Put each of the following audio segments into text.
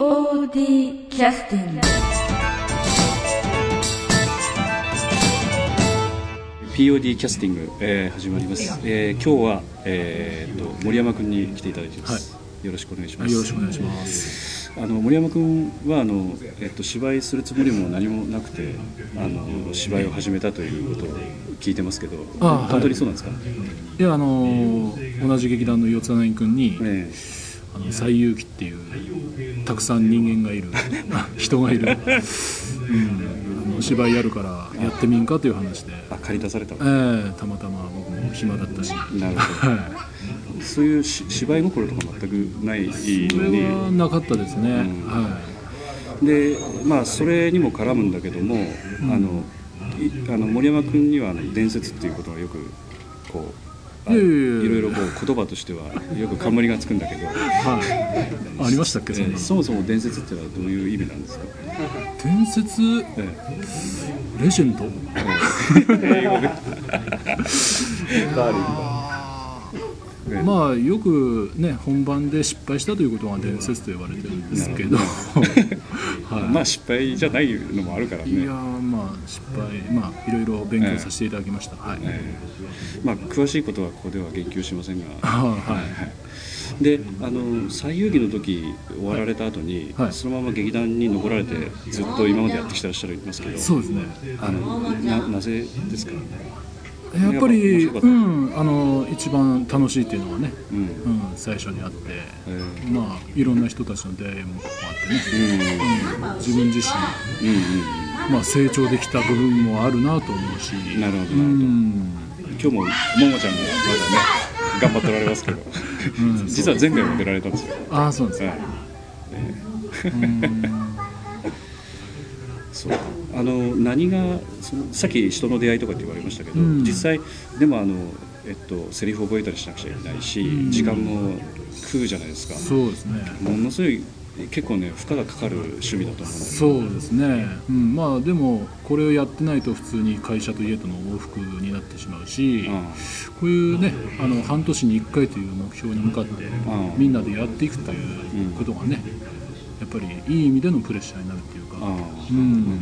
POD キャスティング POD キャスティング、えー始まります、えー今日は、えー、と森山君に来ていただいています、よろしくお願いします、よろしくお願いします。あの森山君はあの、えっと芝居するつもりも何もなくてあの芝居を始めたということを聞いてますけどあ本当にそうなんですか、いやあのー同じ劇団の四つ谷君にえ「あの西遊記」っていうたくさん人間がいる。人がいる、うん、あの芝居やるからやってみんかという話で、あ借り出されたえーたまたま僕も暇だったし、なるほど。はそういうし芝居心とか全くないい、それはのなかったですね、ん。はにでまあそれにも絡むんだけども、あのいあの森山君には伝説っていうことがよくこうあいろいろこう言葉としてはよく冠がつくんだけど、いはい、ありましたっけそえーそもそも伝説っていうのはどういう意味なんですか、伝説？えレジェンド？まあよくね本番で失敗したということが伝説と言われてるんですけど、はい。まあ失敗じゃないのもあるからね。いやーまあ失敗まあいろいろ勉強させていただきました、はい、えーまあ詳しいことはここでは言及しませんが、はい。であの西遊記の時終わられた後に、はい。そのまま劇団に残られてずっと今までやってきてらっしゃいますけど。そうですね。あのななぜですか、やっぱりうんあの一番楽しいっていうのはね、うん。うん、最初にあってえまあいろんな人たちの出会いもあってね、ーうん、自分自身、うんうんまあ、成長できた部分もあるなと思うし。なるほどなるほど。うん。今日もももちゃんもまだね頑張っておられますけど、うん実は前回も出られたんですよ、ああそうですはい。か、そうあの何がそのさっき人の出会いとかって言われましたけど、うん。実際でもあの、えっと、セリフ覚えたりしなくちゃいけないし、ん。時間も食うじゃないですか。そうですね。ものすごい結構ね負荷がかかる趣味だと思うそうですね、うん、まあでもこれをやってないと普通に会社と家との往復になってしまうし、うん。こういうねあの半年に1回という目標に向かってん。みんなでやっていくということがねやっぱりいい意味でのプレッシャーになるっていうか、あうん、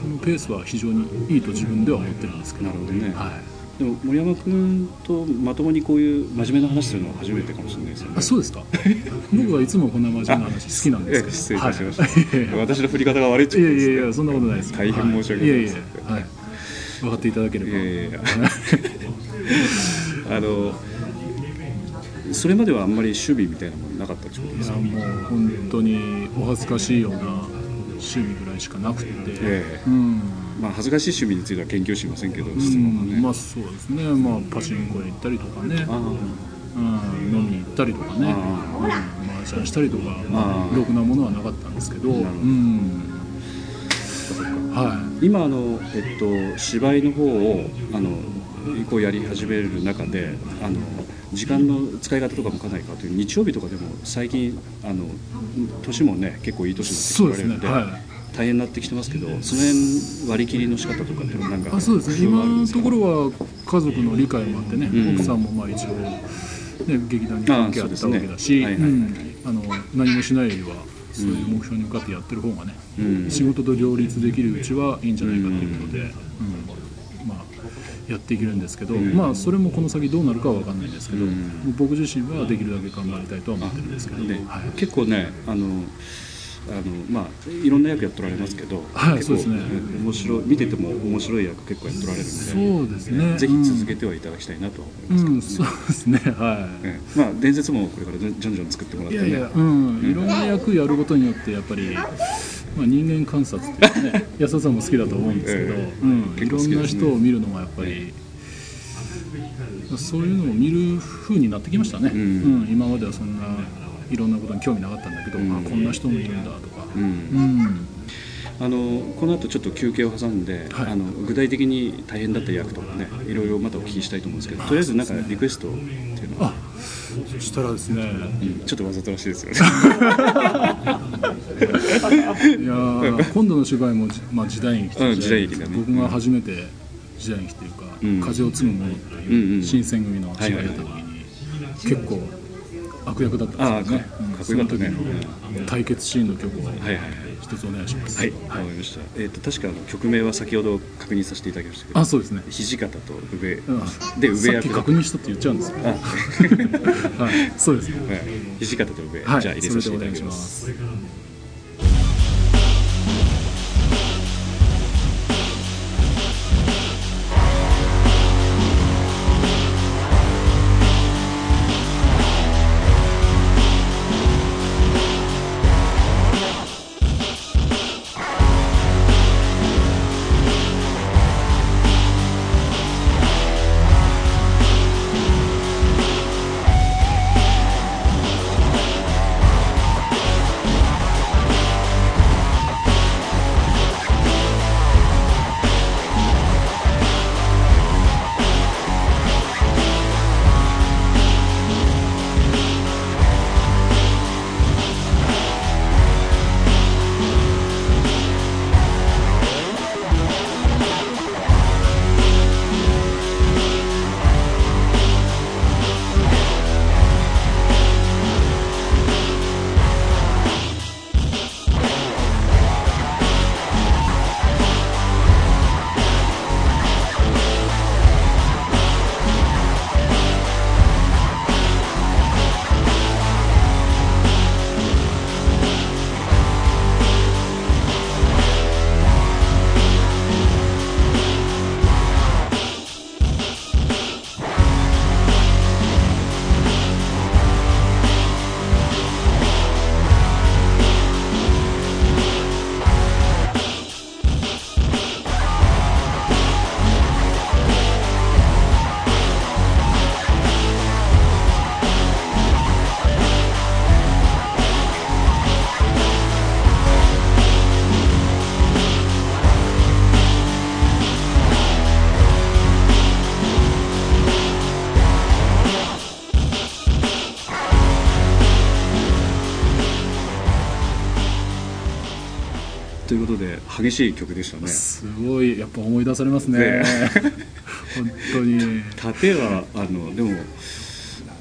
このペースは非常にいいと自分では思ってるんですけどなるほどね。はい、あでも森山君とまともにこういう真面目な話するのは初めてかもしれないですよね。あそうですか。僕はいつもこんな真面目な話好きなんです。けどえ失礼いたしました、はい。私の振り方が悪いっていことですねやいやいやそんなことないです。大変申し訳ないです。はい、いやいやはい。分かっていただければ。いやいや。あのそれまではあんまり守備みたいなものなかったってことですか？いやもう本当にお恥ずかしいような趣味ぐらいしかなくて、ええ。うん。まあ恥ずかしい趣味については研究しませんけどう質問もね、んまあそうですね、まあ、パチンコへ行ったりとかね、あうん、飲みに行ったりとかね、あうん、マージャンしたりとか、まあ。あ、ろくなものはなかったんですけど、うん、は今あの、えっと、芝居の方をあのこうやり始める中であの時間の使い方とかもかなり変わって日曜日とかでも最近あの年もね結構いいい、年になってきておられるので、はい。大変になってきてますけどその辺割り切りの仕方とかってなんかあそうですね。今のところは家族の理解もあってね、うん。奥さんもまあ一応、ね、劇団に関係あったわけだし、あの何もしないよりはそういう目標に向かってやってる方がね、うん。仕事と両立できるうちはいいんじゃないかということで、うん。まあ、やっていけるんですけど、まあ、それもこの先どうなるかは分かんないですけど、うん。僕自身はできるだけ頑張りたいとは思ってるんですけど、ではい。結構ねあのあのまあいろんな役やっておられますけど、はい。結構そうですね。ん面白い見てても面白い役結構やっておられるんでそうですね。ぜひ続けてはいただきたいなとは思いますけど。ね、うん、そうですね。はい。ええまあ伝説もこれからじゃんじゃん作ってもらってね。いやいや、うん、いろんな役やることによってやっぱり、まあ、人間観察っていうかね 安田さんも好きだと思うんですけど、ええ。うん、いろんな人を見るのがやっぱり、そういうのを見る風になってきましたね、ううんん今まではそんないろんなことに興味なかったんだけど、うん。あこんな人もいるんだとか、うん。うん。あのこの後ちょっと休憩を挟んで、はい。あの具体的に大変だった役とかねいろいろまたお聞きしたいと思うんですけどとりあえずなんかリクエストっていうのは、あそしたらですね。うん。ちょっとわざとらしいですよね いやー今度の芝居も、じまあ、時代劇とうん時代劇だね。僕が初めて時代劇というか「うん。風を継ぐもの」っていう新選組の芝居やった時に結構悪役だったんですよね。かかっこよかったね。対決シーンの曲を一つお願いします。はい、わかりました。えっ、と確かあの曲名は先ほど確認させていただきましたけど、あそうですね。土方と宇部、うん。で宇部さっき役だ確認したって言っちゃうんですよ。あ、はい。そうですね。はい、土方と宇部、はい。じゃあ入れさせていただきますということで激しい曲でしたね。すごいやっぱ思い出されますね。ね。本当に。盾はあのでも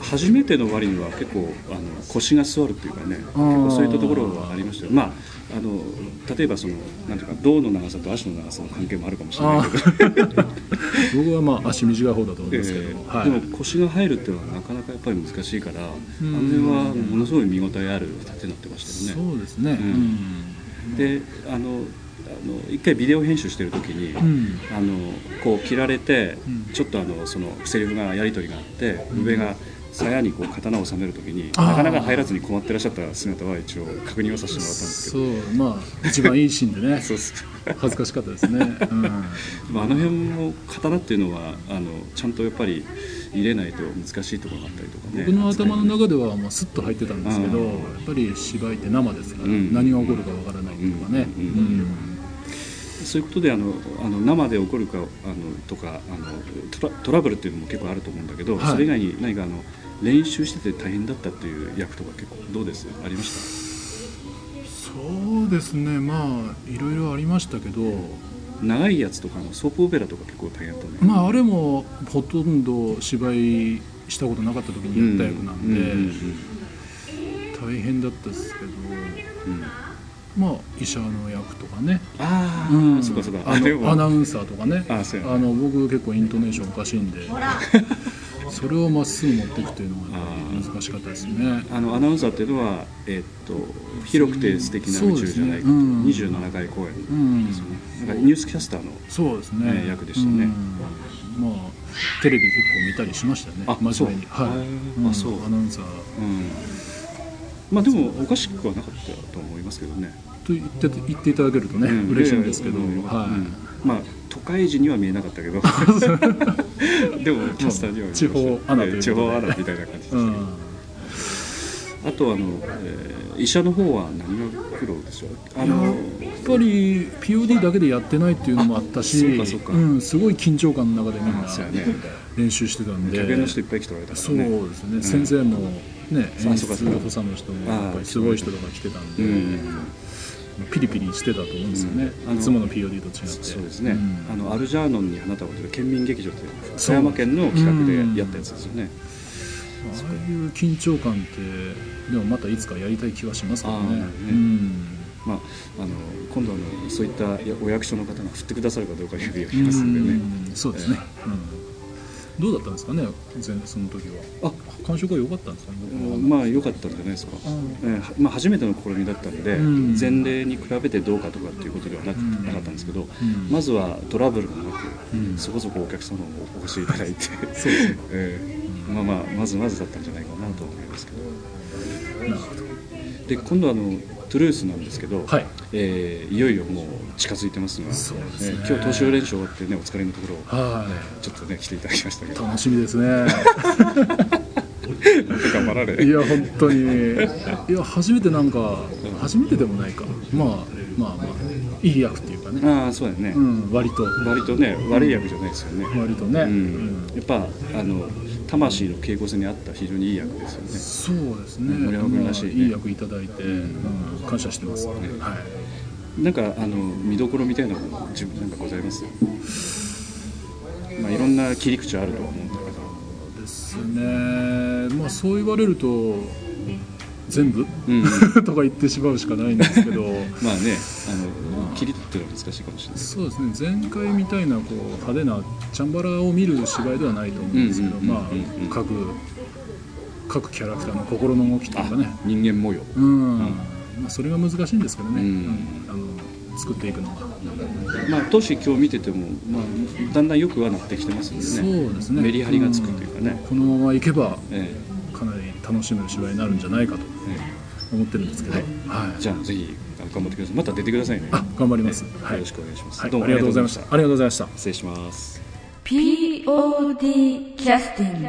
初めての割には結構あの腰が座るっていうかね結構そういったところはありましたよ。まああの例えばそのなんていうか胴の長さと足の長さの関係もあるかもしれないけど。僕はまあ足短い方だと思いえますけど、ーはい、でも腰が入るっていうのはなかなかやっぱり難しいからあん。の辺はものすごい見応えある盾になってましたよね。そうですね、うん。うんであのあの一回ビデオ編集してる時に、うん。あのこう切られて、うん。ちょっとあのそのセリフがやり取りがあって、上が鞘にこう刀を収める時にあー。なかなか入らずに困ってらっしゃった姿は一応確認をさせてもらったんですけそどうまあ一番いいシーンでね。そうそう恥ずかしかったですね、うん、まああの辺も刀っていうのはあのちゃんとやっぱり入れないと難しいところがあったりとかね。僕の頭の中ではもうスッと入ってたんですけど、うん。やっぱり芝居って生ですから、うん。何が起こるかわからないとかね、そういうことであのあの生で起こるかあのとかあのトラトラブルっていうのも結構あると思うんだけど、はい。それ以外に何かあの練習してて大変だったっていう役とか結構どうです？ありました？そうですね。まあいろいろありましたけど、長いやつとかのソープオペラとか結構大変だったね。まああれもほとんど芝居したことなかった時にやった役なんで、うんうん大変だったですけどうん。うんまあ医者の役とかね、ああ、うん。そうかそうか。アナウンサーとかね。あそうやあの僕結構イントネーションおかしいんで それをまっすぐ持っていくというのが難しかったですね。あのアナウンサーっていうのは、えっと広くて素敵な宇宙じゃないかと、そうですね。27回公演うんですよね、なんかニュースキャスターのそうですね、ね役でしたね。うん。まあテレビ結構見たりしましたよね。あ真面目に。はい。あそう。アナウンサー。うん。まあでもおかしくはなかったと思いますけどね。と言って言っていただけるとね、うん。嬉しいんですけど、うんはい、うん。まあ都会人には見えなかったけど。でもキャスターには見えました地方アナということで。地方アナみたいな感じです、うん。あとあの、えー医者の方は何が苦労でしょう？あやのっぱり POD だけでやってないっていうのもあったしあそうかそうか。ん、すごい緊張感の中でみんな練習してたんで。客演の人いっぱい来ておられたかそうですね、先生もね演出補佐の人もやっぱりすごい人とか来てたんで、うんピリピリしてたと思うんですよね、うん。いつもの POD と違って。そうですね、ん。あのアルジャーノンに花束という県民劇場という。富山県の企画でやったやつですよね、あいう緊張感ってでもまたいつかやりたい気はしますけどね。まあ、あの今度あのそういったやお役所の方が振ってくださるかどうか指を見ますんでね。うん。そうですね、うん、どうだったんですかね前その時は。あ感触が良かったんですか？ねまあ良かったんじゃないですか、えーはまあ、初めての試みだったので、うん。前例に比べてどうかとかっていうことではなかったんですけど、ん。まずはトラブルがなく、うん。そこそこお客様をお越しいただいて えーまあまあまずまずだったんじゃないかなと思いますけど。なるほど。で今度あのトゥルースなんですけど、はい。えーいよいよもう近づいてますがそうですね。えー今日投資練習終わってねお疲れのところはちょっとね来ていただきましたけど。い楽しみですね 頑張られ。いや本当に。いや初めてなんか初めてでもないか。まあまあまあいい役っていうかね、ああそうやね、うん、割と。割とね悪い役じゃないですよね、割とね、うん。うん。やっぱあの魂の傾向性に合った非常にいい役ですよね。そうですね。森山君らしいね。まあいい役いただいて、うん。感謝してます、はい。なんかあの見どころみたいなのも自分なんかございます？まあいろんな切り口あるとは思うんだけど。ですねまあそう言われると全部、うん。とか言ってしまうしかないんですけど。まあねあの切り取っては難しいかもしれない。そうですね。前回みたいなこう派手なチャンバラを見る芝居ではないと思うんですけど、まあ各各キャラクターの心の動きというかね。人間模様。うん、まあ、それが難しいんですけどね、うん。うん。あの作っていくのが、まあ都市今日見てても、まあ、だんだんよくはなってきてますんでね。そうですね。メリハリがつくというかね、このままいけばえかなり楽しめる芝居になるんじゃないかとええ。思ってるんですけど、はい。えじゃあぜひ頑張ってくださいまた出てくださいね。あ頑張ります、はい。ええよろしくお願いします、はい、どうもありがとうございました。ありがとうございました。失礼します。POD キャスティング